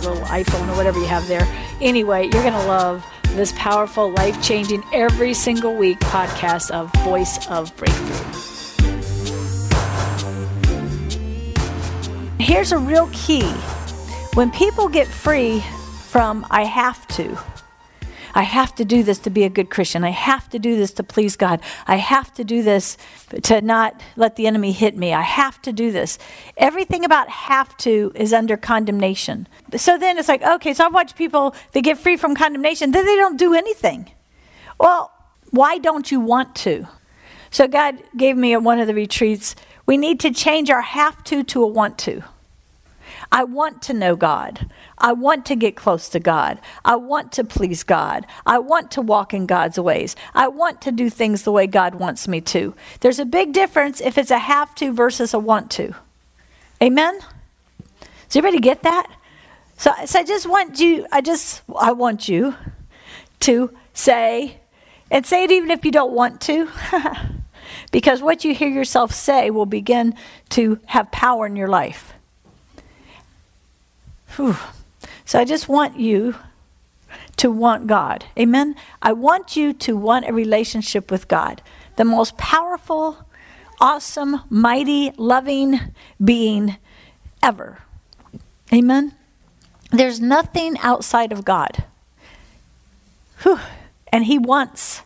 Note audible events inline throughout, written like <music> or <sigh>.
little iPhone or whatever you have there. Anyway, you're going to love this powerful, life changing, every single week podcast of Voice of Breakthrough. Here's a real key when people get free from I have to, I have to do this to be a good Christian. I have to do this to please God. I have to do this to not let the enemy hit me. I have to do this. Everything about have to is under condemnation. So then it's like, okay, so I've watched people that get free from condemnation, then they don't do anything. Well, why don't you want to? So God gave me at one of the retreats, we need to change our have to to a want to. I want to know God. I want to get close to God. I want to please God. I want to walk in God's ways. I want to do things the way God wants me to. There's a big difference if it's a have to versus a want to. Amen? Does everybody get that? So, so I just want you, I just, I want you to say, and say it even if you don't want to. <laughs> because what you hear yourself say will begin to have power in your life. Whew. So I just want you to want God. Amen? I want you to want a relationship with God, the most powerful, awesome, mighty, loving being ever. Amen? There's nothing outside of God. Whew. And He wants.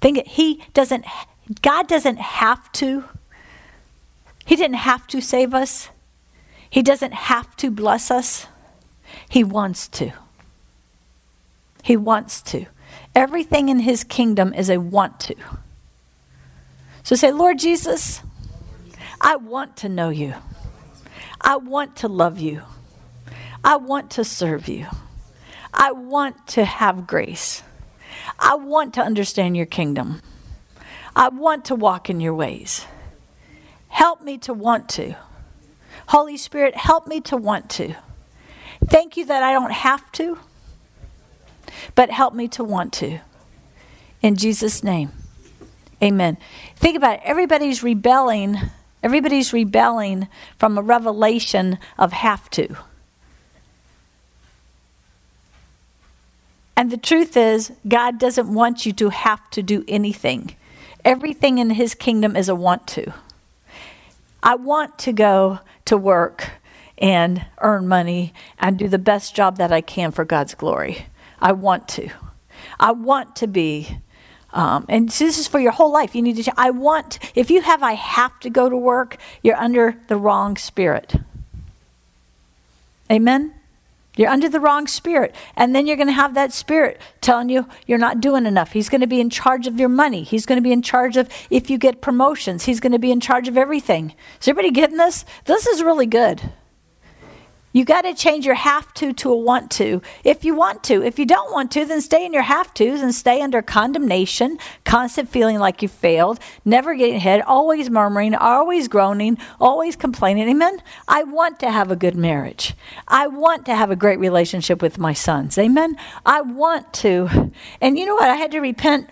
Think He doesn't, God doesn't have to. He didn't have to save us. He doesn't have to bless us. He wants to. He wants to. Everything in his kingdom is a want to. So say, Lord Jesus, I want to know you. I want to love you. I want to serve you. I want to have grace. I want to understand your kingdom. I want to walk in your ways. Help me to want to. Holy Spirit, help me to want to. Thank you that I don't have to, but help me to want to. In Jesus' name. Amen. Think about it. Everybody's rebelling. Everybody's rebelling from a revelation of have to. And the truth is, God doesn't want you to have to do anything. Everything in His kingdom is a want to. I want to go to work and earn money and do the best job that I can for God's glory. I want to. I want to be. Um, and this is for your whole life. You need to. I want. If you have, I have to go to work. You're under the wrong spirit. Amen. You're under the wrong spirit. And then you're going to have that spirit telling you you're not doing enough. He's going to be in charge of your money. He's going to be in charge of if you get promotions. He's going to be in charge of everything. Is everybody getting this? This is really good. You got to change your have to to a want to if you want to. If you don't want to, then stay in your have tos and stay under condemnation, constant feeling like you failed, never getting ahead, always murmuring, always groaning, always complaining. Amen. I want to have a good marriage. I want to have a great relationship with my sons. Amen. I want to. And you know what? I had to repent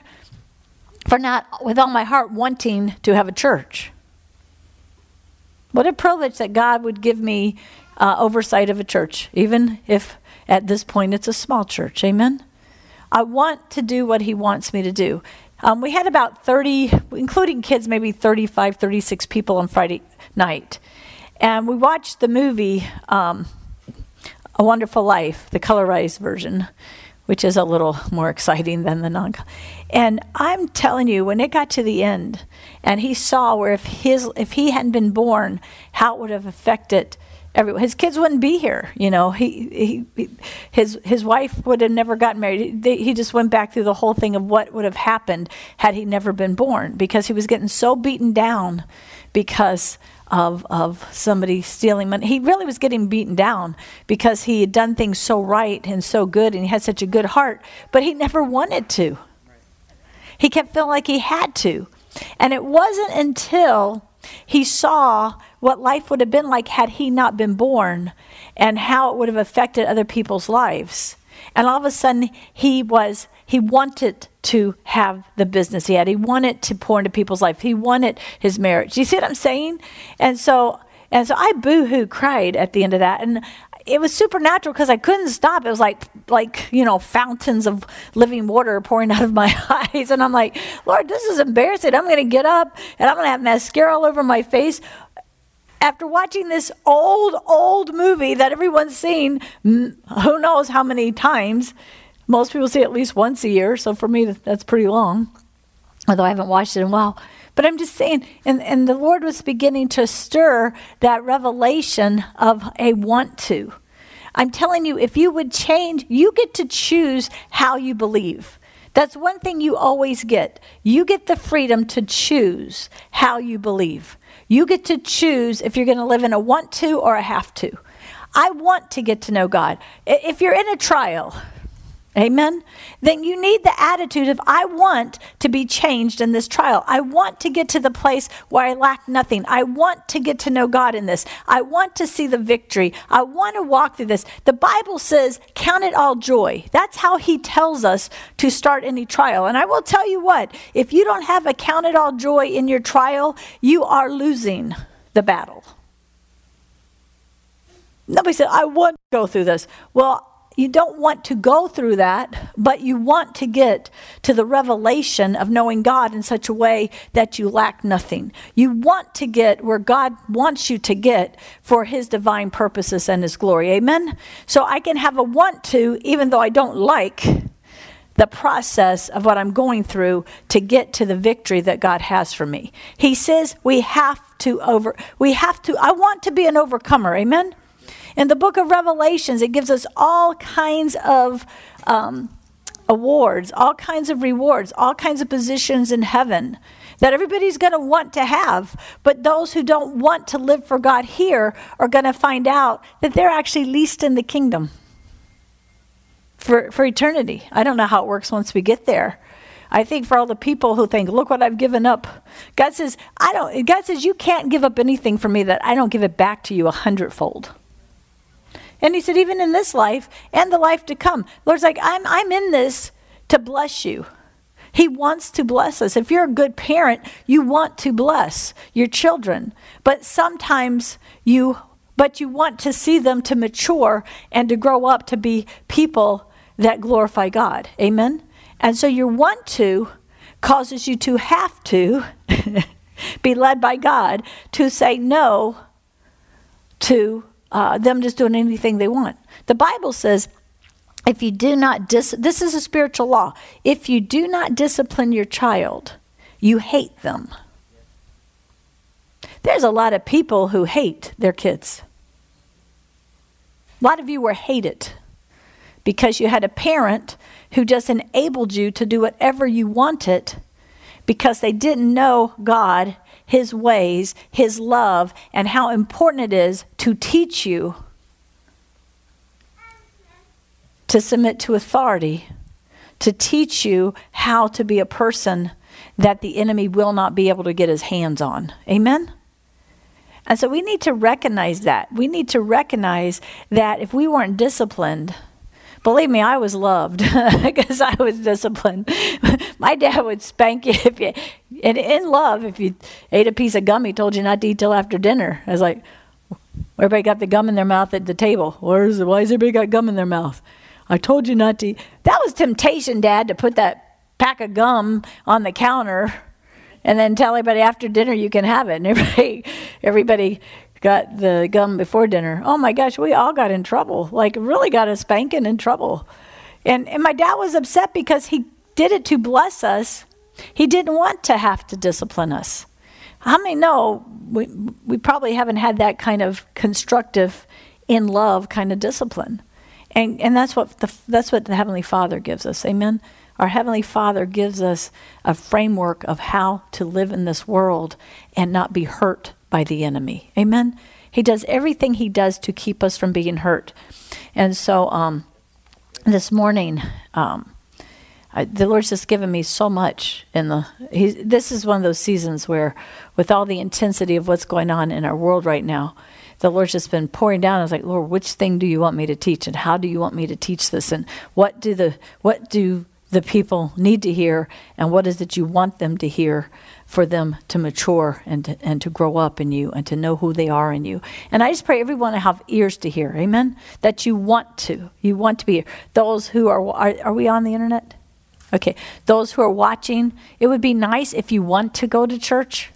for not, with all my heart, wanting to have a church. What a privilege that God would give me uh, oversight of a church, even if at this point it's a small church. Amen? I want to do what He wants me to do. Um, we had about 30, including kids, maybe 35, 36 people on Friday night. And we watched the movie um, A Wonderful Life, the colorized version, which is a little more exciting than the non And I'm telling you, when it got to the end, and he saw where if, his, if he hadn't been born, how it would have affected every, his kids wouldn't be here. You know, he, he his his wife would have never gotten married. He just went back through the whole thing of what would have happened had he never been born because he was getting so beaten down because of of somebody stealing money. He really was getting beaten down because he had done things so right and so good and he had such a good heart, but he never wanted to. He kept feeling like he had to. And it wasn't until he saw what life would have been like had he not been born and how it would have affected other people's lives. And all of a sudden, he was, he wanted to have the business he had. He wanted to pour into people's life. He wanted his marriage. You see what I'm saying? And so, and so I boo-hoo cried at the end of that. And it was supernatural because I couldn't stop. It was like like you know fountains of living water pouring out of my <laughs> eyes, and I'm like, Lord, this is embarrassing. I'm going to get up and I'm going to have mascara all over my face. After watching this old old movie that everyone's seen, who knows how many times. Most people see it at least once a year, so for me that's pretty long. Although I haven't watched it in a while. But I'm just saying, and, and the Lord was beginning to stir that revelation of a want to. I'm telling you, if you would change, you get to choose how you believe. That's one thing you always get. You get the freedom to choose how you believe. You get to choose if you're going to live in a want to or a have to. I want to get to know God. If you're in a trial, Amen. Then you need the attitude of, I want to be changed in this trial. I want to get to the place where I lack nothing. I want to get to know God in this. I want to see the victory. I want to walk through this. The Bible says, count it all joy. That's how He tells us to start any trial. And I will tell you what, if you don't have a count it all joy in your trial, you are losing the battle. Nobody said, I want to go through this. Well, you don't want to go through that, but you want to get to the revelation of knowing God in such a way that you lack nothing. You want to get where God wants you to get for his divine purposes and his glory. Amen? So I can have a want to, even though I don't like the process of what I'm going through to get to the victory that God has for me. He says we have to over we have to I want to be an overcomer. Amen. In the book of Revelations, it gives us all kinds of um, awards, all kinds of rewards, all kinds of positions in heaven that everybody's going to want to have. But those who don't want to live for God here are going to find out that they're actually least in the kingdom for, for eternity. I don't know how it works once we get there. I think for all the people who think, look what I've given up. God says, I don't God says you can't give up anything for me that I don't give it back to you a hundredfold. And he said, even in this life and the life to come. Lord's like, I'm, I'm in this to bless you. He wants to bless us. If you're a good parent, you want to bless your children. But sometimes you but you want to see them to mature and to grow up to be people that glorify God. Amen. And so your want to causes you to have to <laughs> be led by God to say no to uh, them just doing anything they want. The Bible says, if you do not dis- this is a spiritual law. If you do not discipline your child, you hate them. There's a lot of people who hate their kids. A lot of you were hated because you had a parent who just enabled you to do whatever you wanted because they didn't know God his ways, His love, and how important it is to teach you to submit to authority, to teach you how to be a person that the enemy will not be able to get his hands on. Amen? And so we need to recognize that. We need to recognize that if we weren't disciplined, Believe me, I was loved <laughs> because I was disciplined. <laughs> My dad would spank you <laughs> if you, and in love, if you ate a piece of gum, he told you not to eat till after dinner. I was like, everybody got the gum in their mouth at the table. Where's why has everybody got gum in their mouth? I told you not to. Eat. That was temptation, Dad, to put that pack of gum on the counter and then tell everybody after dinner you can have it. And everybody, everybody got the gum before dinner. Oh my gosh, we all got in trouble. Like really got a spanking in trouble. And and my dad was upset because he did it to bless us. He didn't want to have to discipline us. how many know we, we probably haven't had that kind of constructive, in love kind of discipline? And, and that's, what the, that's what the Heavenly Father gives us. Amen? Our Heavenly Father gives us a framework of how to live in this world and not be hurt by the enemy. Amen? He does everything He does to keep us from being hurt. And so um, this morning, um, I, the Lord's just given me so much in the. this is one of those seasons where, with all the intensity of what's going on in our world right now, the Lord's just been pouring down. I was like, Lord, which thing do you want me to teach, and how do you want me to teach this, and what do the what do the people need to hear, and what is it you want them to hear for them to mature and to, and to grow up in you and to know who they are in you. And I just pray everyone to have ears to hear, amen? That you want to. You want to be here. Those who are, are, are we on the internet? Okay. Those who are watching, it would be nice if you want to go to church.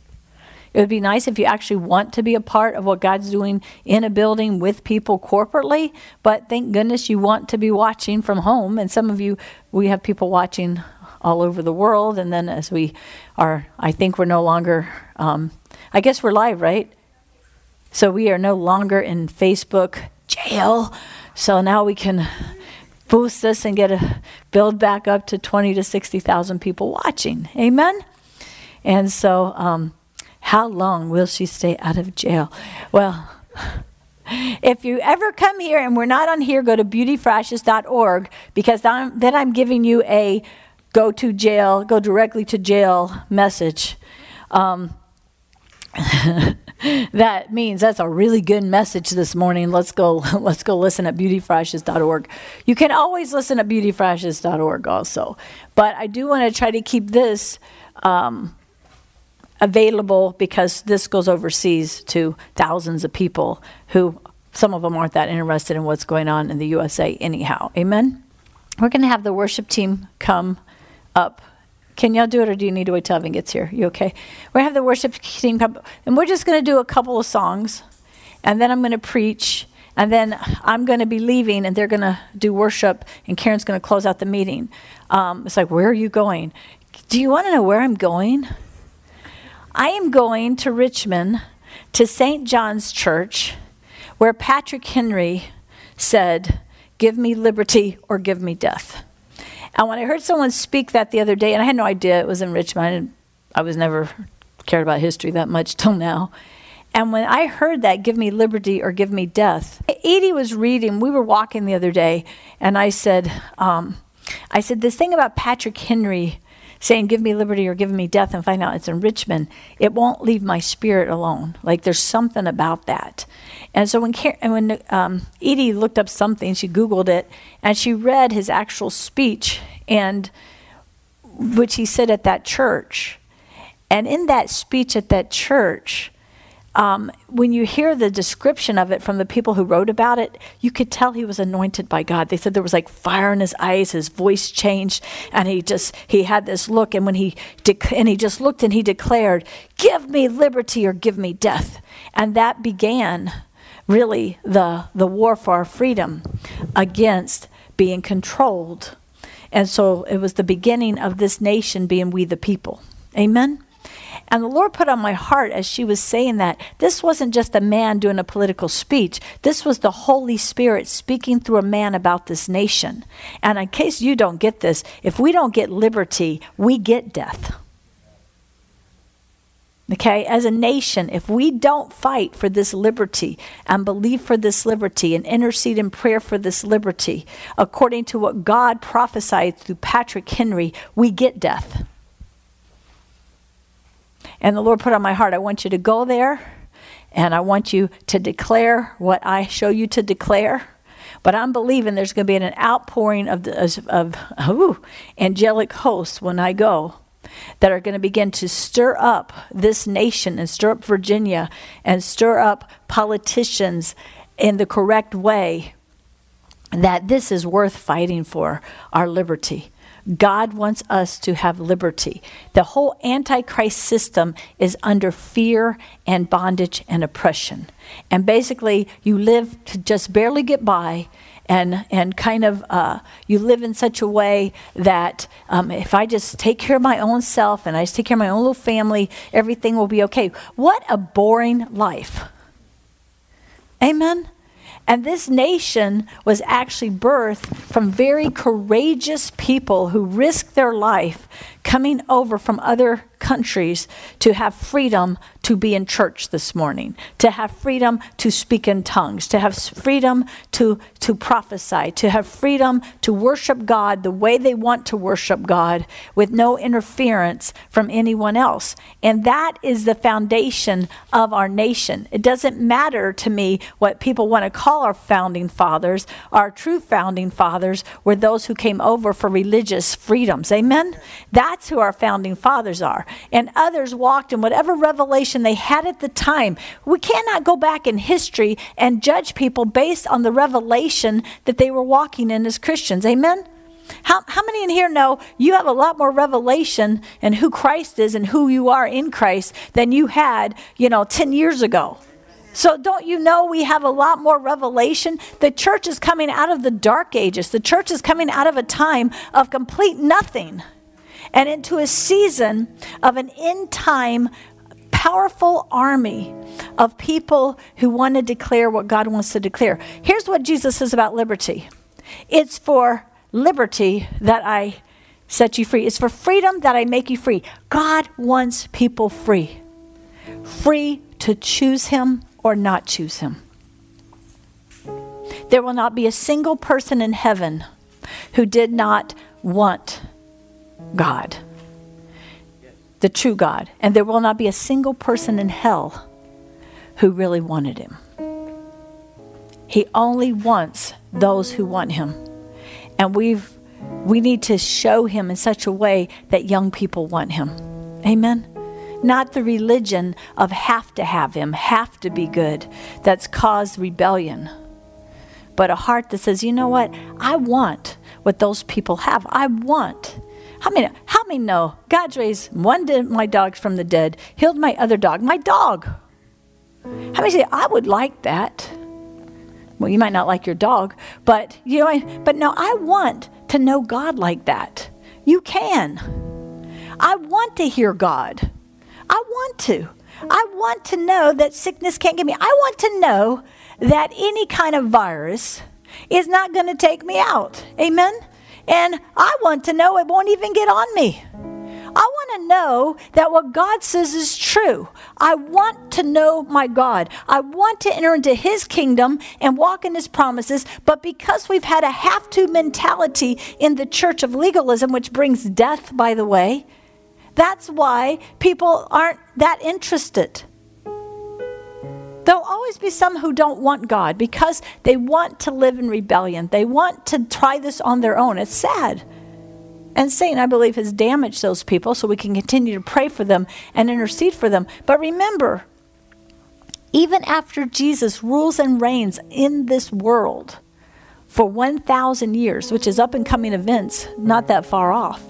It would be nice if you actually want to be a part of what God's doing in a building with people corporately, but thank goodness you want to be watching from home. And some of you, we have people watching all over the world. And then as we are, I think we're no longer, um, I guess we're live, right? So we are no longer in Facebook jail. So now we can boost this and get a build back up to 20 to 60,000 people watching. Amen? And so, um, how long will she stay out of jail? Well, if you ever come here and we're not on here, go to beautyforashes.org because then I'm giving you a go to jail, go directly to jail message. Um, <laughs> that means that's a really good message this morning. Let's go <laughs> let's go listen at beautyforashes.org. You can always listen at beautyforashes.org also. But I do want to try to keep this um, available because this goes overseas to thousands of people who some of them aren't that interested in what's going on in the USA anyhow. Amen. We're going to have the worship team come up can y'all do it, or do you need to wait till Evan gets here? You okay? We're gonna have the worship team come, and we're just gonna do a couple of songs, and then I'm gonna preach, and then I'm gonna be leaving, and they're gonna do worship, and Karen's gonna close out the meeting. Um, it's like, where are you going? Do you want to know where I'm going? I am going to Richmond, to St. John's Church, where Patrick Henry said, "Give me liberty or give me death." And when I heard someone speak that the other day, and I had no idea it was in Richmond, I was never cared about history that much till now. And when I heard that, give me liberty or give me death, Edie was reading, we were walking the other day, and I said, um, I said, this thing about Patrick Henry saying, give me liberty or give me death, and find out it's in Richmond, it won't leave my spirit alone. Like there's something about that. And so when Car- when um, Edie looked up something, she Googled it, and she read his actual speech, and which he said at that church. And in that speech at that church, um, when you hear the description of it from the people who wrote about it, you could tell he was anointed by God. They said there was like fire in his eyes, his voice changed, and he just he had this look. And when he de- and he just looked and he declared, "Give me liberty or give me death," and that began really the, the war for our freedom against being controlled. And so it was the beginning of this nation being we the people. Amen? And the Lord put on my heart as she was saying that this wasn't just a man doing a political speech. This was the Holy Spirit speaking through a man about this nation. And in case you don't get this, if we don't get liberty, we get death. Okay, as a nation, if we don't fight for this liberty and believe for this liberty and intercede in prayer for this liberty, according to what God prophesied through Patrick Henry, we get death. And the Lord put on my heart, I want you to go there and I want you to declare what I show you to declare. But I'm believing there's going to be an outpouring of, the, of, ooh, angelic hosts when I go that are going to begin to stir up this nation and stir up Virginia and stir up politicians in the correct way that this is worth fighting for our liberty. God wants us to have liberty. The whole Antichrist system is under fear and bondage and oppression. And basically, you live to just barely get by. And, and kind of uh, you live in such a way that um, if I just take care of my own self and I just take care of my own little family, everything will be okay. What a boring life. Amen. And this nation was actually birthed from very courageous people who risked their life coming over from other countries to have freedom to be in church this morning, to have freedom to speak in tongues, to have freedom to, to prophesy, to have freedom to worship God the way they want to worship God with no interference from anyone else. And that is the foundation of our nation. It doesn't matter to me what people want to call our founding fathers. Our true founding fathers were those who came over for religious freedoms. Amen? That's who our founding fathers are. And others walked in whatever revelation they had at the time. We cannot go back in history and judge people based on the revelation that they were walking in as Christians. Amen? How, how many in here know you have a lot more revelation in who Christ is and who you are in Christ than you had, you know, 10 years ago? So, don't you know we have a lot more revelation? The church is coming out of the dark ages. The church is coming out of a time of complete nothing and into a season of an end time powerful army of people who want to declare what God wants to declare. Here's what Jesus says about liberty it's for liberty that I set you free, it's for freedom that I make you free. God wants people free, free to choose Him or not choose Him. There will not be a single person in heaven who did not want God, the true God. And there will not be a single person in hell who really wanted him. He only wants those who want him. And we've we need to show him in such a way that young people want him. Amen. Not the religion of have to have him, have to be good, that's caused rebellion. But a heart that says, you know what? I want what those people have. I want how many, how many know God raised one of my dogs from the dead, healed my other dog, my dog? How many say, I would like that? Well, you might not like your dog, but you know, I, but no, I want to know God like that. You can. I want to hear God. I want to. I want to know that sickness can't get me. I want to know that any kind of virus is not going to take me out. Amen? And I want to know it won't even get on me. I want to know that what God says is true. I want to know my God. I want to enter into His kingdom and walk in His promises. But because we've had a have to mentality in the church of legalism, which brings death, by the way, that's why people aren't that interested. There'll always be some who don't want God because they want to live in rebellion. They want to try this on their own. It's sad. And Satan, I believe, has damaged those people so we can continue to pray for them and intercede for them. But remember, even after Jesus rules and reigns in this world for 1,000 years, which is up and coming events, not that far off,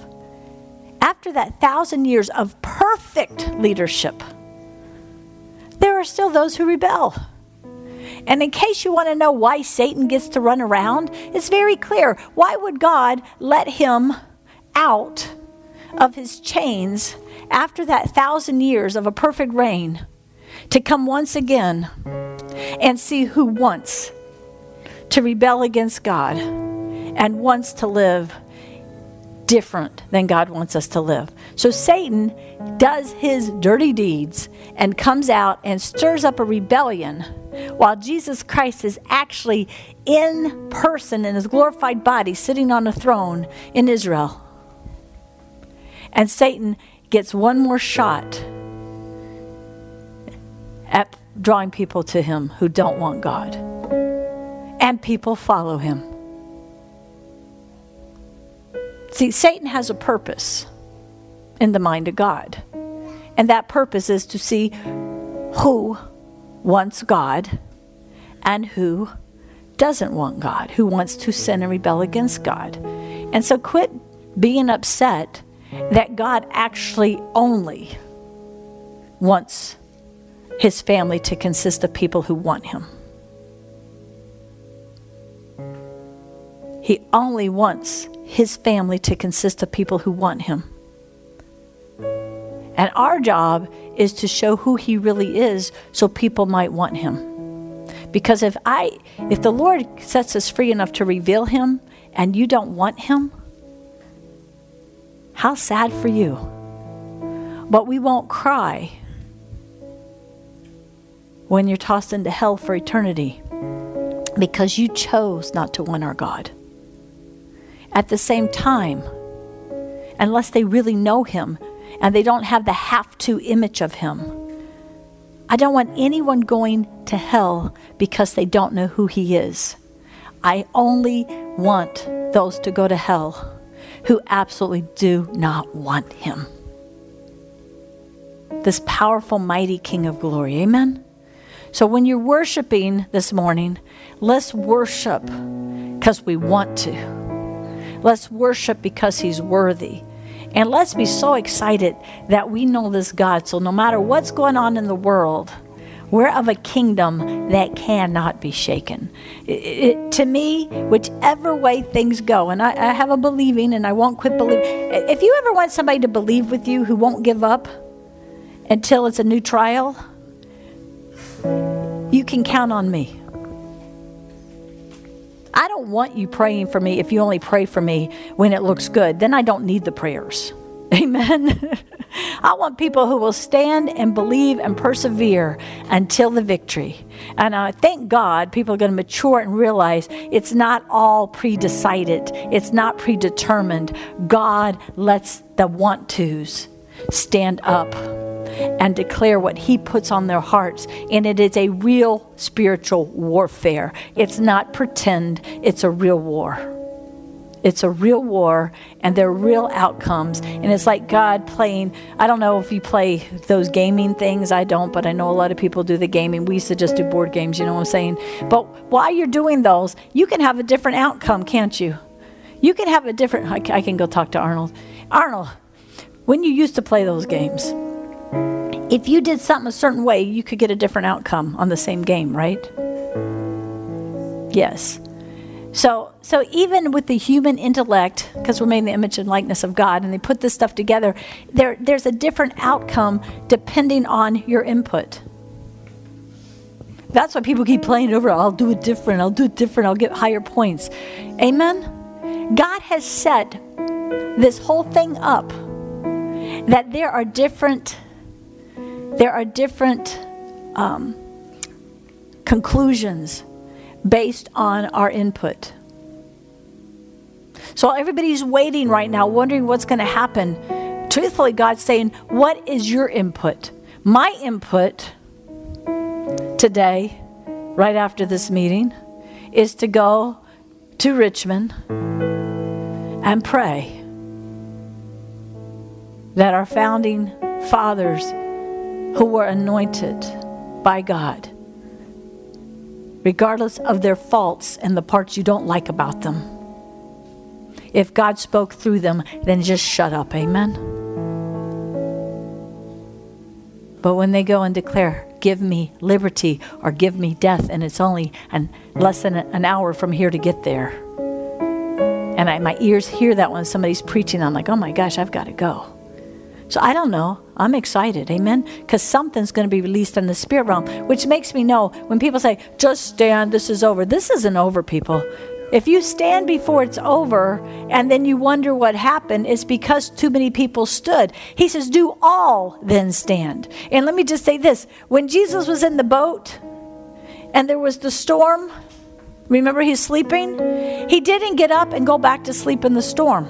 after that thousand years of perfect leadership, there are still those who rebel. And in case you want to know why Satan gets to run around, it's very clear. Why would God let him out of his chains after that thousand years of a perfect reign to come once again and see who wants to rebel against God and wants to live different than God wants us to live. So Satan does his dirty deeds and comes out and stirs up a rebellion while Jesus Christ is actually in person in his glorified body sitting on a throne in Israel. And Satan gets one more shot at drawing people to him who don't want God. And people follow him. See, Satan has a purpose in the mind of God. And that purpose is to see who wants God and who doesn't want God, who wants to sin and rebel against God. And so quit being upset that God actually only wants his family to consist of people who want him. He only wants his family to consist of people who want him. And our job is to show who he really is so people might want him. Because if I if the Lord sets us free enough to reveal him and you don't want him, how sad for you. But we won't cry when you're tossed into hell for eternity because you chose not to want our God. At the same time, unless they really know Him and they don't have the have to image of Him, I don't want anyone going to hell because they don't know who He is. I only want those to go to hell who absolutely do not want him. This powerful, mighty King of glory. Amen? So when you're worshiping this morning, let's worship because we want to. Let's worship because he's worthy. And let's be so excited that we know this God. So no matter what's going on in the world, we're of a kingdom that cannot be shaken. It, it, to me, whichever way things go, and I, I have a believing and I won't quit believing. If you ever want somebody to believe with you who won't give up until it's a new trial, you can count on me. I don't want you praying for me if you only pray for me when it looks good. Then I don't need the prayers. <laughs> Amen. <laughs> I want people who will stand and believe and persevere until the victory. And I thank God people are going to mature and realize it's not all predecided, it's not predetermined. God lets the want tos stand up and declare what He puts on their hearts. And it is a real spiritual warfare. It's not pretend, it's a real war. It's a real war, and there are real outcomes. And it's like God playing. I don't know if you play those gaming things. I don't, but I know a lot of people do the gaming. We used to just do board games, you know what I'm saying? But while you're doing those, you can have a different outcome, can't you? You can have a different. I can go talk to Arnold. Arnold, when you used to play those games, if you did something a certain way, you could get a different outcome on the same game, right? Yes. So, so even with the human intellect, because we're made in the image and likeness of God, and they put this stuff together, there, there's a different outcome depending on your input. That's why people keep playing it over. I'll do it different. I'll do it different. I'll get higher points. Amen. God has set this whole thing up that there are different, there are different um, conclusions based on our input. So everybody's waiting right now, wondering what's going to happen. Truthfully, God's saying, What is your input? My input today, right after this meeting, is to go to Richmond and pray that our founding fathers who were anointed by God regardless of their faults and the parts you don't like about them. If God spoke through them, then just shut up. Amen. But when they go and declare, give me liberty or give me death, and it's only an, less than an hour from here to get there. And I, my ears hear that when somebody's preaching, I'm like, oh my gosh, I've got to go. So I don't know. I'm excited. Amen. Because something's going to be released in the spirit realm, which makes me know when people say, just stand, this is over. This isn't over, people. If you stand before it's over and then you wonder what happened, it's because too many people stood. He says, Do all then stand. And let me just say this when Jesus was in the boat and there was the storm, remember he's sleeping? He didn't get up and go back to sleep in the storm.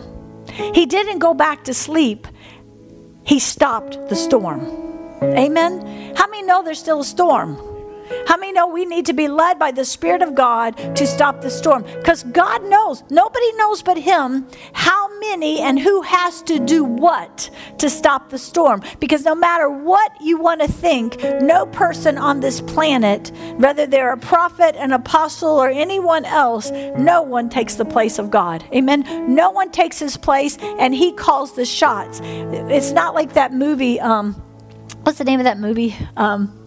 He didn't go back to sleep he stopped the storm. Amen. How many know there's still a storm? How many know we need to be led by the Spirit of God to stop the storm? Because God knows, nobody knows but Him, how many and who has to do what to stop the storm. Because no matter what you want to think, no person on this planet, whether they're a prophet, an apostle, or anyone else, no one takes the place of God. Amen. No one takes his place and he calls the shots. It's not like that movie. Um, what's the name of that movie? Um,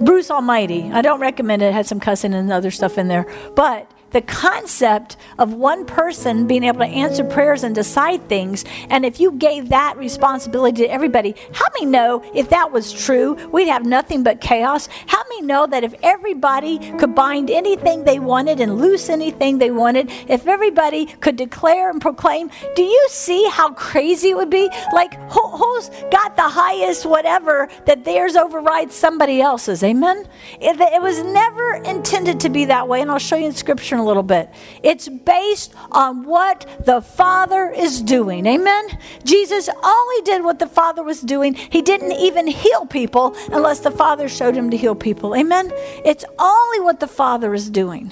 Bruce Almighty. I don't recommend it. It had some cussing and other stuff in there. But the concept of one person being able to answer prayers and decide things, and if you gave that responsibility to everybody, how many know if that was true, we'd have nothing but chaos? How many know that if everybody could bind anything they wanted and loose anything they wanted, if everybody could declare and proclaim, do you see how crazy it would be? Like, who, who's got the highest whatever that theirs overrides somebody else's? Amen? It, it was never intended to be that way, and I'll show you in scripture a little bit. It's based on what the Father is doing. Amen? Jesus only did what the Father was doing. He didn't even heal people unless the Father showed him to heal people. Amen? It's only what the Father is doing.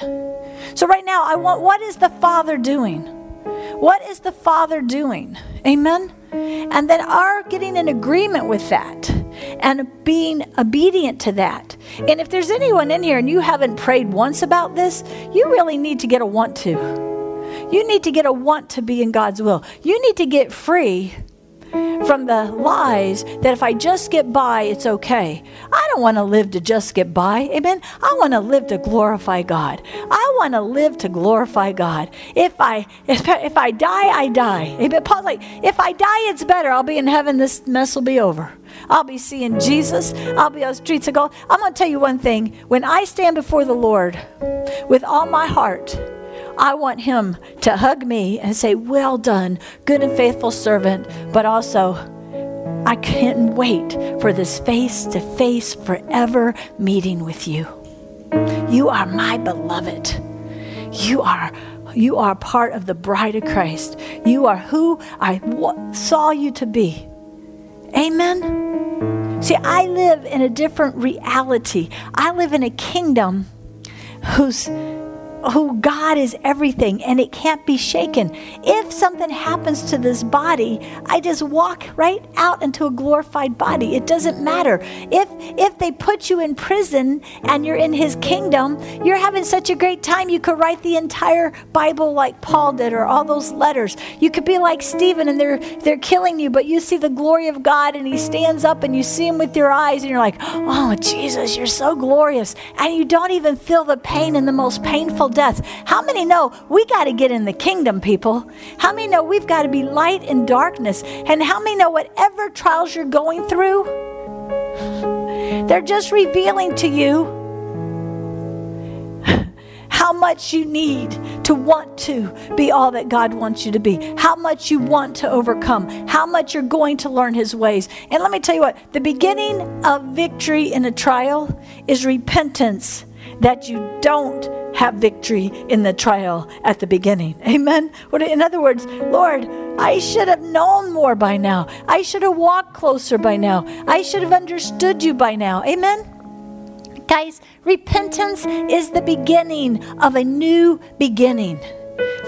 So, right now, I want what is the Father doing? What is the Father doing? Amen? And then our getting in agreement with that and being obedient to that. And if there's anyone in here and you haven't prayed once about this, you really need to get a want to. You need to get a want to be in God's will. You need to get free from the lies that if I just get by, it's okay. I don't want to live to just get by. Amen. I want to live to glorify God. I want to live to glorify God. If I if, if I die, I die. Amen. Paul's like, if I die, it's better. I'll be in heaven. This mess will be over. I'll be seeing Jesus. I'll be on the streets of gold. I'm going to tell you one thing. When I stand before the Lord with all my heart, I want him to hug me and say, Well done, good and faithful servant. But also, I can't wait for this face to face forever meeting with you. You are my beloved. You are you are part of the bride of Christ. You are who I saw you to be. Amen. See, I live in a different reality. I live in a kingdom whose who God is everything and it can't be shaken. If something happens to this body, I just walk right out into a glorified body. It doesn't matter. If if they put you in prison and you're in his kingdom, you're having such a great time you could write the entire Bible like Paul did or all those letters. You could be like Stephen and they're they're killing you, but you see the glory of God and he stands up and you see him with your eyes and you're like, "Oh, Jesus, you're so glorious." And you don't even feel the pain in the most painful death. How many know we got to get in the kingdom, people? How many know we've got to be light in darkness? And how many know whatever trials you're going through, <laughs> they're just revealing to you <laughs> how much you need to want to be all that God wants you to be, how much you want to overcome, how much you're going to learn His ways. And let me tell you what the beginning of victory in a trial is repentance that you don't have victory in the trial at the beginning. Amen. In other words, Lord, I should have known more by now. I should have walked closer by now. I should have understood you by now. Amen. Guys, repentance is the beginning of a new beginning.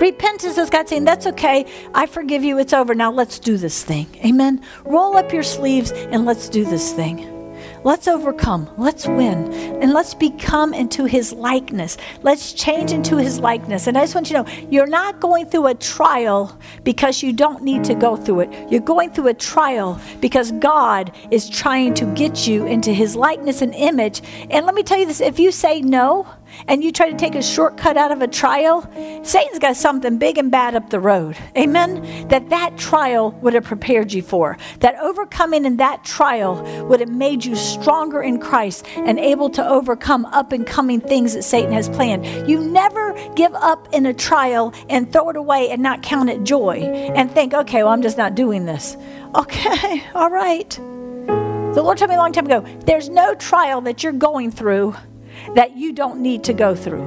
Repentance is God saying, That's okay. I forgive you. It's over. Now let's do this thing. Amen. Roll up your sleeves and let's do this thing. Let's overcome. Let's win. And let's become into his likeness. Let's change into his likeness. And I just want you to know you're not going through a trial because you don't need to go through it. You're going through a trial because God is trying to get you into his likeness and image. And let me tell you this if you say no, and you try to take a shortcut out of a trial, Satan's got something big and bad up the road. Amen? That that trial would have prepared you for. That overcoming in that trial would have made you stronger in Christ and able to overcome up and coming things that Satan has planned. You never give up in a trial and throw it away and not count it joy and think, okay, well, I'm just not doing this. Okay, <laughs> all right. The Lord told me a long time ago there's no trial that you're going through that you don't need to go through.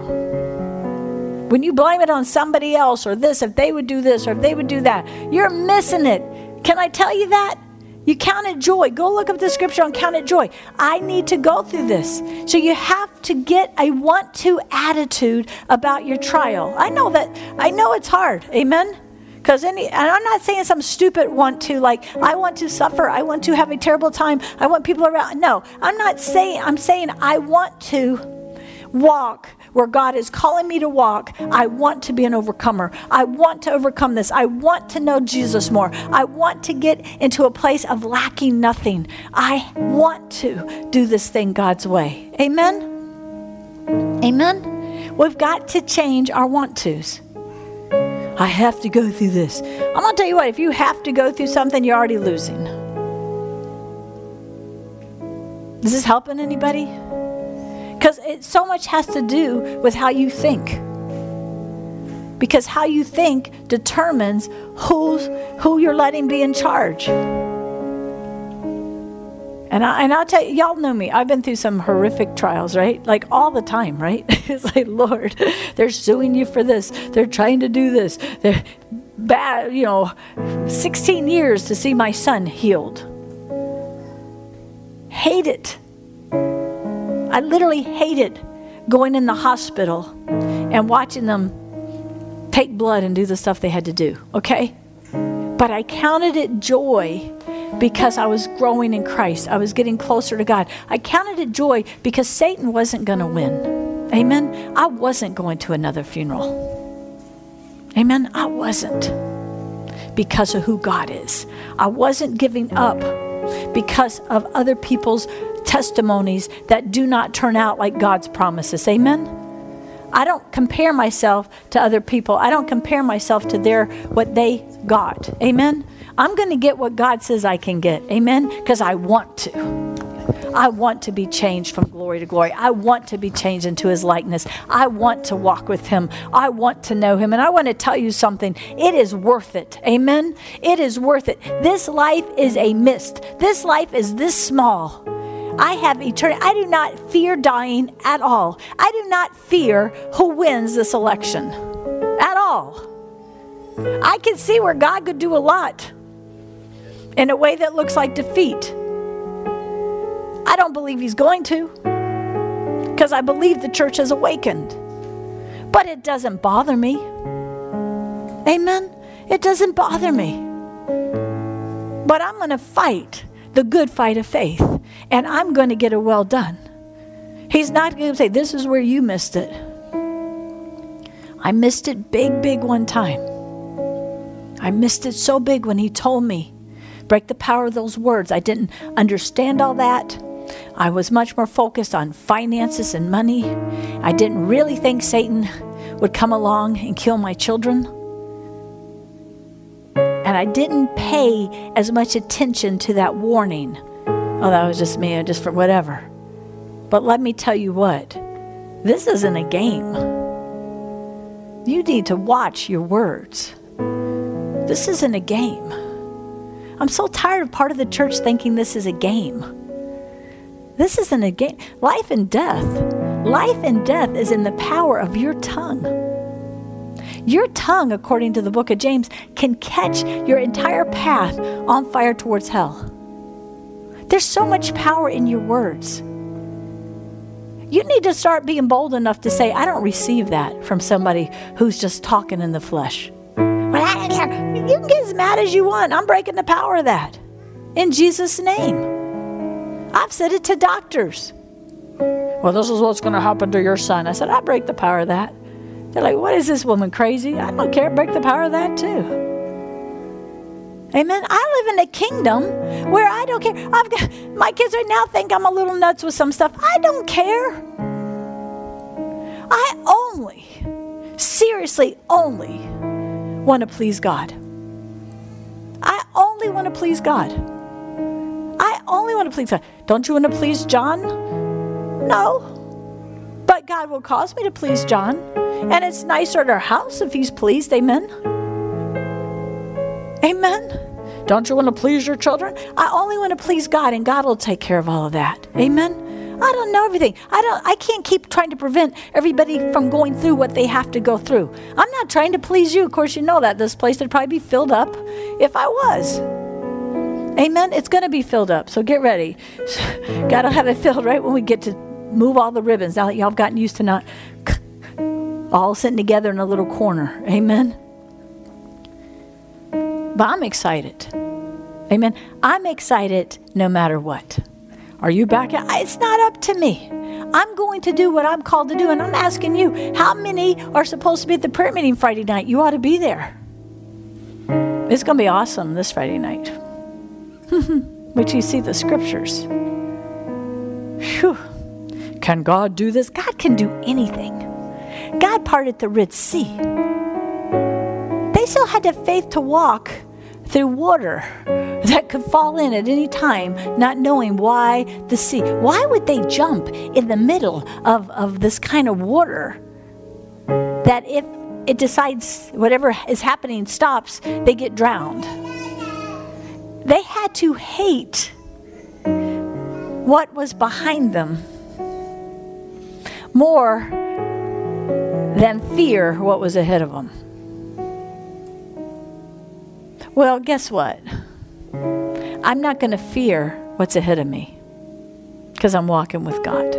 When you blame it on somebody else or this, if they would do this or if they would do that, you're missing it. Can I tell you that? You count it joy. Go look up the scripture on count it joy. I need to go through this. So you have to get a want to attitude about your trial. I know that, I know it's hard. Amen? Because any, and I'm not saying some stupid want to, like, I want to suffer, I want to have a terrible time, I want people around. No, I'm not saying, I'm saying I want to walk where God is calling me to walk. I want to be an overcomer. I want to overcome this. I want to know Jesus more. I want to get into a place of lacking nothing. I want to do this thing God's way. Amen? Amen? We've got to change our want tos. I have to go through this. I'm going to tell you what, if you have to go through something, you're already losing. Is this helping anybody? Because it so much has to do with how you think. Because how you think determines who's, who you're letting be in charge. And, I, and I'll tell you, y'all know me. I've been through some horrific trials, right? Like all the time, right? <laughs> it's like, Lord, they're suing you for this. They're trying to do this. They're bad, you know, 16 years to see my son healed. Hate it. I literally hated going in the hospital and watching them take blood and do the stuff they had to do, okay? But I counted it joy because I was growing in Christ. I was getting closer to God. I counted it joy because Satan wasn't going to win. Amen. I wasn't going to another funeral. Amen. I wasn't because of who God is. I wasn't giving up because of other people's testimonies that do not turn out like God's promises. Amen? I don't compare myself to other people. I don't compare myself to their what they got. Amen. I'm going to get what God says I can get. Amen. Because I want to. I want to be changed from glory to glory. I want to be changed into his likeness. I want to walk with him. I want to know him. And I want to tell you something. It is worth it. Amen. It is worth it. This life is a mist. This life is this small. I have eternity. I do not fear dying at all. I do not fear who wins this election at all. I can see where God could do a lot in a way that looks like defeat. I don't believe He's going to because I believe the church has awakened. But it doesn't bother me. Amen? It doesn't bother me. But I'm going to fight the good fight of faith and I'm going to get a well done. He's not going to say, This is where you missed it. I missed it big, big one time. I missed it so big when he told me, break the power of those words. I didn't understand all that. I was much more focused on finances and money. I didn't really think Satan would come along and kill my children. And I didn't pay as much attention to that warning oh, that was just me, just for whatever. But let me tell you what, this isn't a game. You need to watch your words. This isn't a game. I'm so tired of part of the church thinking this is a game. This isn't a game. Life and death. Life and death is in the power of your tongue. Your tongue, according to the book of James, can catch your entire path on fire towards hell. There's so much power in your words. You need to start being bold enough to say, I don't receive that from somebody who's just talking in the flesh. You can get as mad as you want. I'm breaking the power of that. In Jesus' name. I've said it to doctors. Well, this is what's going to happen to your son. I said, I break the power of that. They're like, what is this woman crazy? I don't care. Break the power of that too. Amen. I live in a kingdom where I don't care. I've got my kids right now think I'm a little nuts with some stuff. I don't care. I only, seriously, only want to please God. I only want to please God. I only want to please God. Don't you want to please John? No. But God will cause me to please John. And it's nicer at our house if he's pleased. Amen. Amen. Don't you want to please your children? I only want to please God, and God will take care of all of that. Amen. I don't know everything. I don't I can't keep trying to prevent everybody from going through what they have to go through. I'm not trying to please you. Of course you know that this place would probably be filled up if I was. Amen. It's going to be filled up. So get ready. <laughs> God will have it filled right when we get to move all the ribbons. Now that y'all have gotten used to not <laughs> all sitting together in a little corner. Amen. But I'm excited. Amen. I'm excited no matter what. Are you back? It's not up to me. I'm going to do what I'm called to do. And I'm asking you, how many are supposed to be at the prayer meeting Friday night? You ought to be there. It's going to be awesome this Friday night. <laughs> Which you see the scriptures. Whew. Can God do this? God can do anything. God parted the Red Sea. They still had the faith to walk through water that could fall in at any time, not knowing why the sea. Why would they jump in the middle of, of this kind of water that if it decides whatever is happening stops, they get drowned? They had to hate what was behind them more than fear what was ahead of them. Well, guess what? I'm not going to fear what's ahead of me because I'm walking with God.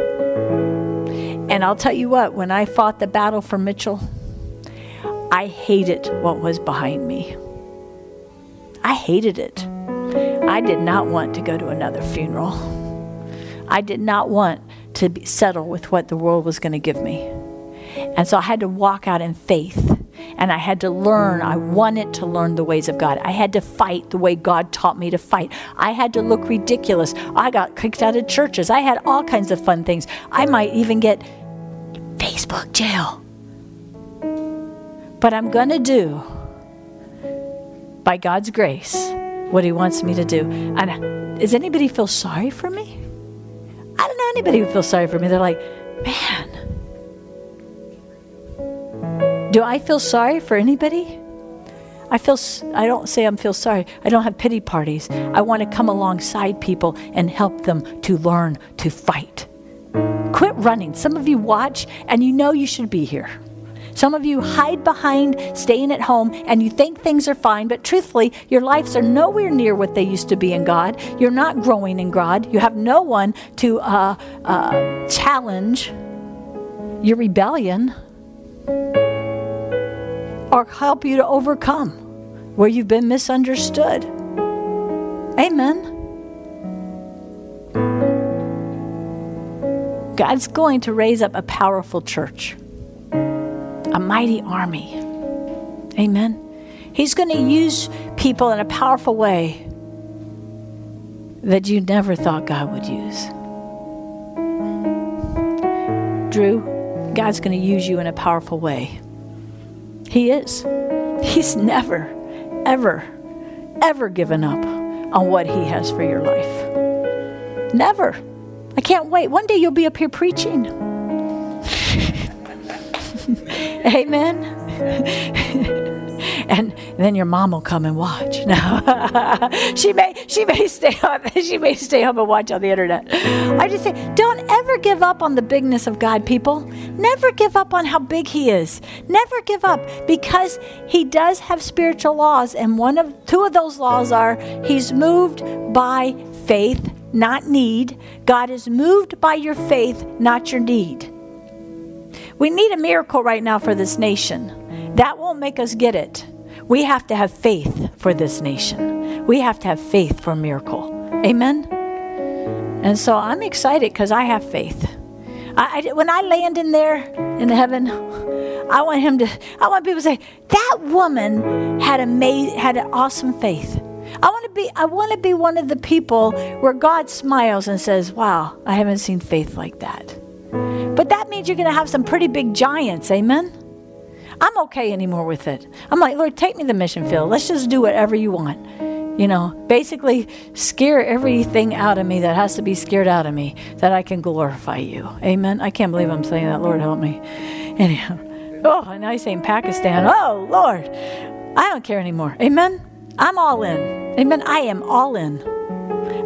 And I'll tell you what, when I fought the battle for Mitchell, I hated what was behind me. I hated it. I did not want to go to another funeral. I did not want to settle with what the world was going to give me. And so I had to walk out in faith. And I had to learn. I wanted to learn the ways of God. I had to fight the way God taught me to fight. I had to look ridiculous. I got kicked out of churches. I had all kinds of fun things. I might even get Facebook jail. But I'm going to do, by God's grace, what He wants me to do. And does anybody feel sorry for me? I don't know anybody who feels sorry for me. They're like, man, do I feel sorry for anybody? I feel I don't say I'm feel sorry. I don't have pity parties. I want to come alongside people and help them to learn to fight. Quit running. Some of you watch and you know you should be here. Some of you hide behind staying at home and you think things are fine, but truthfully, your lives are nowhere near what they used to be in God. You're not growing in God. You have no one to uh, uh, challenge your rebellion or help you to overcome where you've been misunderstood. Amen. God's going to raise up a powerful church, a mighty army. Amen. He's going to use people in a powerful way that you never thought God would use. Drew, God's going to use you in a powerful way. He is. He's never, ever, ever given up on what He has for your life. Never. I can't wait. One day you'll be up here preaching. <laughs> Amen. <laughs> and then your mom will come and watch. <laughs> No, she may she may stay up she may stay up and watch on the internet. I just say, don't ever give up on the bigness of God, people. Never give up on how big He is. Never give up because He does have spiritual laws, and one of two of those laws are He's moved by faith, not need. God is moved by your faith, not your need. We need a miracle right now for this nation. That won't make us get it. We have to have faith for this nation. We have to have faith for a miracle. Amen? And so I'm excited because I have faith. I, I, when I land in there in heaven, I want him to. I want people to say that woman had a had an awesome faith. I want to be. I want to be one of the people where God smiles and says, "Wow, I haven't seen faith like that." But that means you're going to have some pretty big giants. Amen. I'm okay anymore with it. I'm like, Lord, take me to the mission field. Let's just do whatever you want. You know, basically scare everything out of me that has to be scared out of me that I can glorify you. Amen. I can't believe I'm saying that. Lord, help me. Anyhow. Oh, and I say in Pakistan, oh, Lord, I don't care anymore. Amen. I'm all in. Amen. I am all in.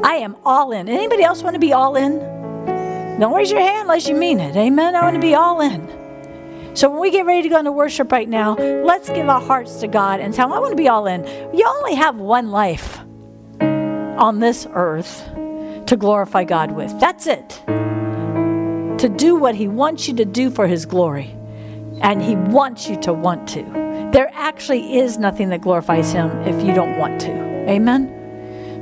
I am all in. Anybody else want to be all in? Don't raise your hand unless you mean it. Amen. I want to be all in. So when we get ready to go into worship right now, let's give our hearts to God and tell Him, I want to be all in. You only have one life on this earth to glorify God with. That's it. To do what He wants you to do for His glory. And He wants you to want to. There actually is nothing that glorifies Him if you don't want to. Amen?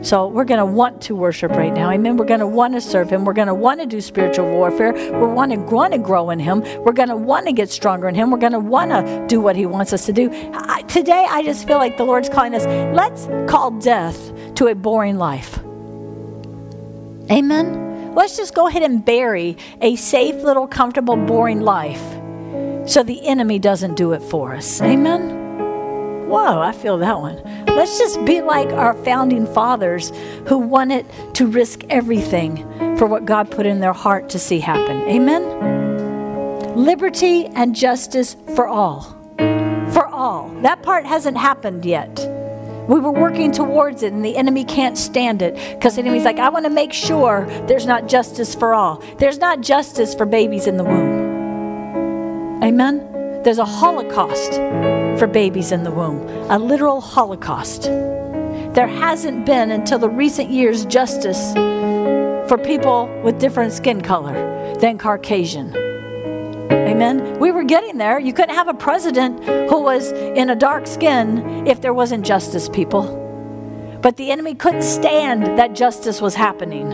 So we're going to want to worship right now. Amen. We're going to want to serve Him. We're going to want to do spiritual warfare. We're want to want to grow in Him. We're going to want to get stronger in Him. We're going to want to do what He wants us to do. I, today, I just feel like the Lord's calling us. Let's call death to a boring life. Amen. Let's just go ahead and bury a safe, little, comfortable, boring life so the enemy doesn't do it for us. Amen. Whoa, I feel that one. Let's just be like our founding fathers who wanted to risk everything for what God put in their heart to see happen. Amen? Liberty and justice for all. For all. That part hasn't happened yet. We were working towards it, and the enemy can't stand it because the enemy's like, I want to make sure there's not justice for all. There's not justice for babies in the womb. Amen? There's a holocaust for babies in the womb, a literal holocaust. There hasn't been until the recent years justice for people with different skin color than Caucasian. Amen. We were getting there. You couldn't have a president who was in a dark skin if there wasn't justice, people. But the enemy couldn't stand that justice was happening.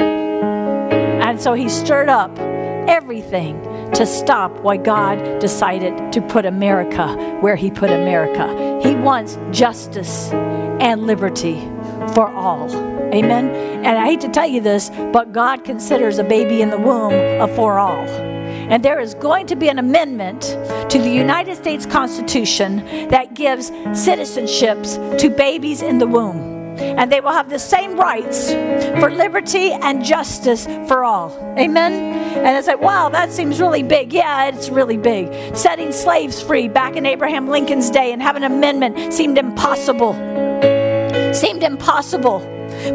And so he stirred up everything to stop why God decided to put America where He put America. He wants justice and liberty for all. Amen. And I hate to tell you this, but God considers a baby in the womb a for all. And there is going to be an amendment to the United States Constitution that gives citizenships to babies in the womb and they will have the same rights for liberty and justice for all. Amen? And it's like, wow, that seems really big. Yeah, it's really big. Setting slaves free back in Abraham Lincoln's day and having an amendment seemed impossible. Seemed impossible.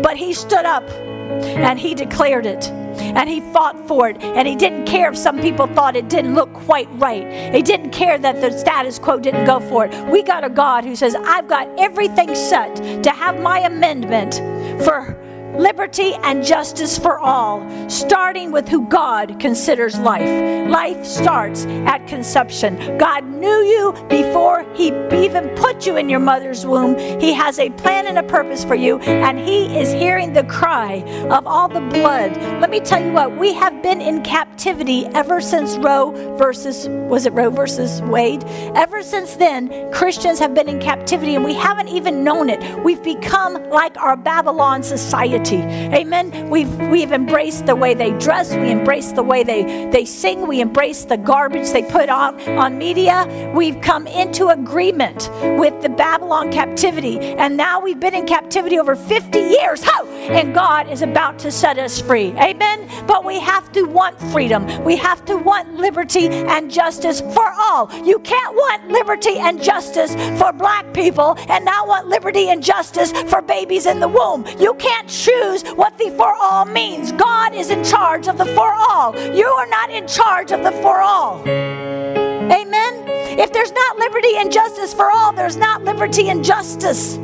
But he stood up and he declared it. And he fought for it. And he didn't care if some people thought it didn't look quite right. He didn't care that the status quo didn't go for it. We got a god who says i've got everything set to have my amendment for liberty and justice for all, starting with who God considers life. Life starts at conception. God knew you before He even put you in your mother's womb. He has a plan and a purpose for you, and He is hearing the cry of all the blood. Let me tell you what, we have been in captivity ever since Roe versus, was it Roe versus Wade? Ever since then, Christians have been in captivity, and we haven't even known it. We've become like our Babylon society. Amen. We've we've embraced the way they dress, we embrace the way they, they sing, we embrace the garbage they put on, on media. We've come into agreement with the Babylon captivity, and now we've been in captivity over 50 years. Ho! And God is about to set us free. Amen. But we have to want freedom. We have to want liberty and justice for all. You can't want liberty and justice for black people and not want liberty and justice for babies in the womb. You can't choose what the for all means. God is in charge of the for all. You are not in charge of the for all. Amen. If there's not liberty and justice for all, there's not liberty and justice.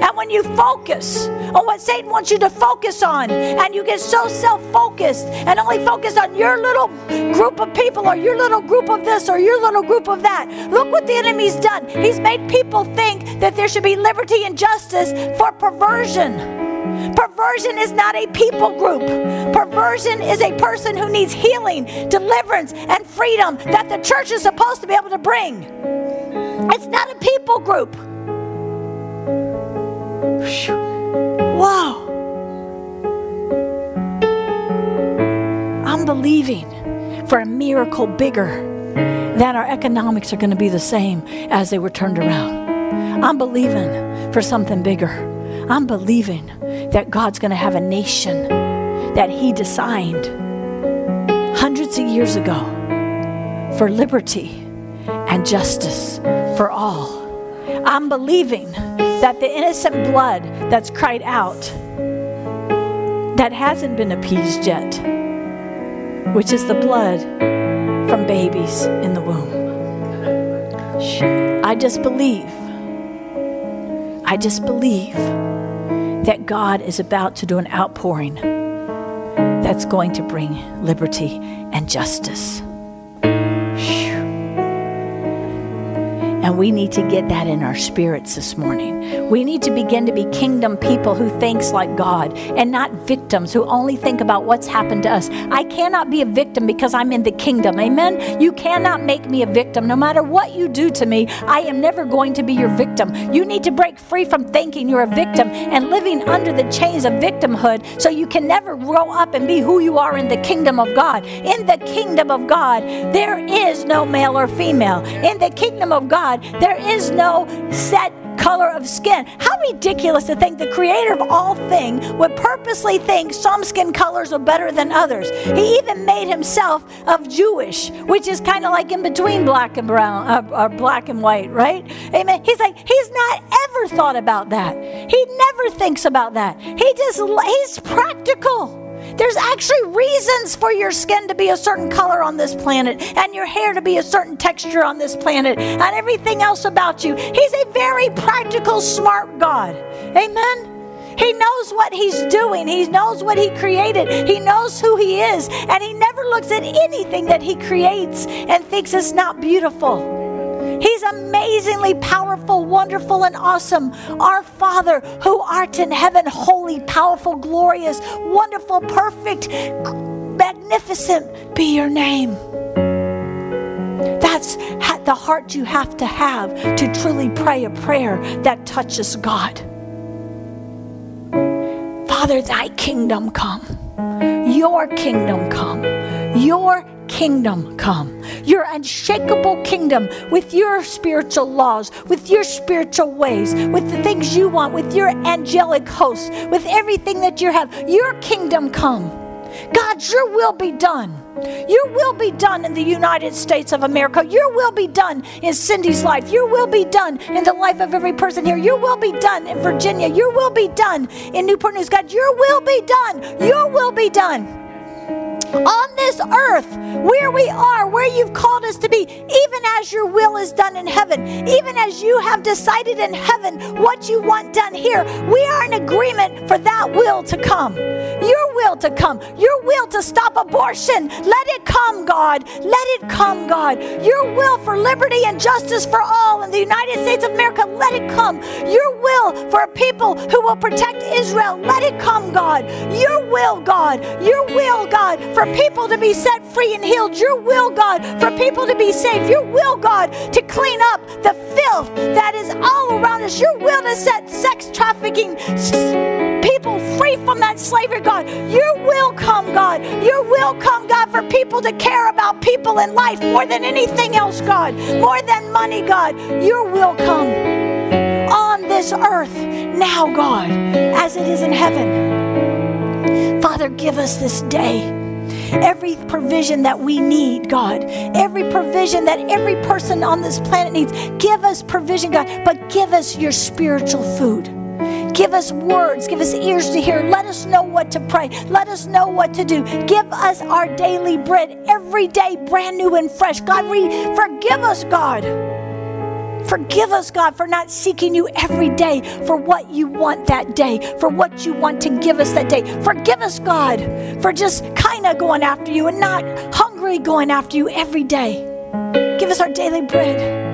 And when you focus on what Satan wants you to focus on, and you get so self focused and only focus on your little group of people or your little group of this or your little group of that, look what the enemy's done. He's made people think that there should be liberty and justice for perversion. Perversion is not a people group. Perversion is a person who needs healing, deliverance, and freedom that the church is supposed to be able to bring. It's not a people group. Whoa. I'm believing for a miracle bigger than our economics are going to be the same as they were turned around. I'm believing for something bigger. I'm believing that God's going to have a nation that He designed hundreds of years ago for liberty and justice for all. I'm believing that the innocent blood that's cried out that hasn't been appeased yet, which is the blood from babies in the womb. I just believe, I just believe that God is about to do an outpouring that's going to bring liberty and justice. We need to get that in our spirits this morning. We need to begin to be kingdom people who thinks like God and not victims who only think about what's happened to us. I cannot be a victim because I'm in the kingdom. Amen. You cannot make me a victim. No matter what you do to me, I am never going to be your victim. You need to break free from thinking you're a victim and living under the chains of victimhood so you can never grow up and be who you are in the kingdom of God. In the kingdom of God, there is no male or female. In the kingdom of God, there is no set color of skin. How ridiculous to think the creator of all things would purposely think some skin colors are better than others. He even made himself of Jewish, which is kind of like in between black and brown, uh, or black and white, right? Amen. He's like, he's not ever thought about that. He never thinks about that. He just, he's practical. There's actually reasons for your skin to be a certain color on this planet and your hair to be a certain texture on this planet and everything else about you. He's a very practical, smart God. Amen. He knows what he's doing. He knows what he created. He knows who he is. And he never looks at anything that he creates and thinks it's not beautiful. He's amazingly powerful, wonderful, and awesome. Our Father who art in heaven, holy, powerful, glorious, wonderful, perfect, magnificent be your name. That's the heart you have to have to truly pray a prayer that touches God. Father, thy kingdom come. Your kingdom come. Your kingdom come, your unshakable kingdom with your spiritual laws, with your spiritual ways, with the things you want, with your angelic hosts, with everything that you have. Your kingdom come. God, your will be done. Your will be done in the United States of America. Your will be done in Cindy's life. Your will be done in the life of every person here. Your will be done in Virginia. Your will be done in Newport News. God, your will be done. Your will be done on this earth where we are, where you've called us to be, even as your will is done in heaven, even as you have decided in heaven what you want done here. We are in agreement for that will to come. Your will to come. Your will to stop abortion. Let it come, God. Let it come, God. Your will for liberty and justice for all in the United States of America. Let it come. Your will for a people who will protect Israel. Let it come, God. Your will, God. Your will, God, for people to be set free and healed. Your will, God, for people to be saved. Your will, God, to clean up the filth that is all around us. Your will to set sex trafficking people free from that slavery, God. Your will come, God. Your will come, God, for people to care about people in life more than anything else, God. More than money, God. Your will come on this earth now, God, as it is in heaven. Father, give us this day every provision that we need, God, every provision that every person on this planet needs. Give us provision, God, but give us your spiritual food. Give us words, give us ears to hear. Let us know what to pray. Let us know what to do. Give us our daily bread every day, brand new and fresh. God, we forgive us, God. Forgive us, God, for not seeking you every day for what you want that day, for what you want to give us that day. Forgive us, God, for just kind of going after you and not hungry going after you every day. Give us our daily bread.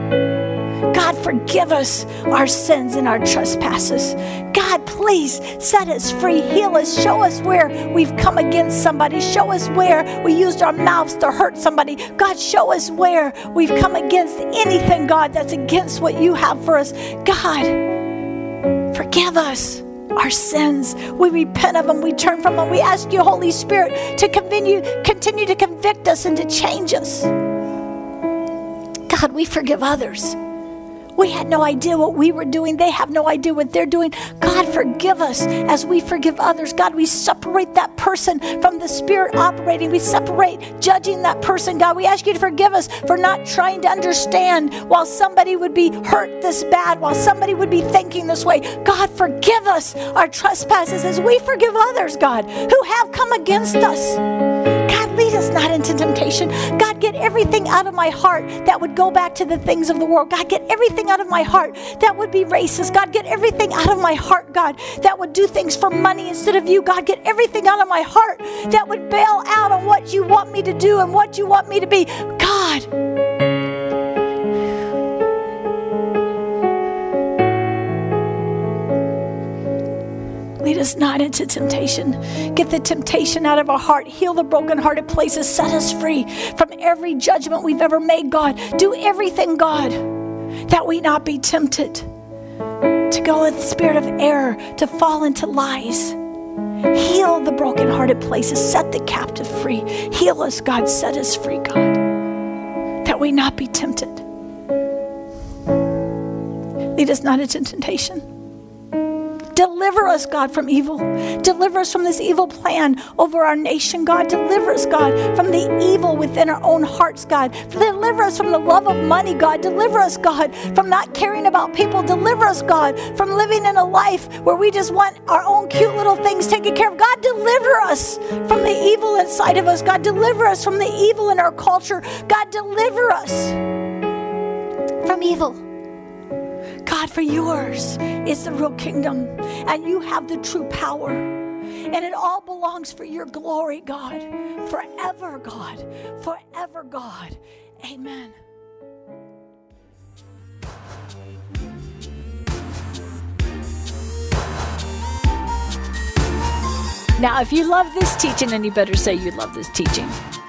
God, forgive us our sins and our trespasses. God, please set us free, heal us, show us where we've come against somebody, show us where we used our mouths to hurt somebody. God, show us where we've come against anything, God, that's against what you have for us. God, forgive us our sins. We repent of them. We turn from them. We ask you, Holy Spirit, to continue, continue to convict us and to change us. God, we forgive others. We had no idea what we were doing. They have no idea what they're doing. God, forgive us as we forgive others. God, we separate that person from the Spirit operating. We separate judging that person. God, we ask you to forgive us for not trying to understand while somebody would be hurt this bad, while somebody would be thinking this way. God, forgive us our trespasses as we forgive others, God, who have come against us. Lead us not into temptation. God, get everything out of my heart that would go back to the things of the world. God, get everything out of my heart that would be racist. God, get everything out of my heart, God, that would do things for money instead of you. God, get everything out of my heart that would bail out on what you want me to do and what you want me to be. God, us not into temptation. Get the temptation out of our heart. Heal the brokenhearted places. Set us free from every judgment we've ever made, God. Do everything, God, that we not be tempted to go with the spirit of error, to fall into lies. Heal the brokenhearted places. Set the captive free. Heal us, God. Set us free, God, that we not be tempted. Lead us not into temptation Deliver us, God, from evil. Deliver us from this evil plan over our nation, God. Deliver us, God, from the evil within our own hearts, God. Deliver us from the love of money, God. Deliver us, God, from not caring about people. Deliver us, God, from living in a life where we just want our own cute little things taken care of. God, deliver us from the evil inside of us. God, deliver us from the evil in our culture. God, deliver us from evil. God, for yours is the real kingdom, and you have the true power. And it all belongs for your glory, God. Forever, God. Forever, God. Amen. Now, if you love this teaching, then you better say you love this teaching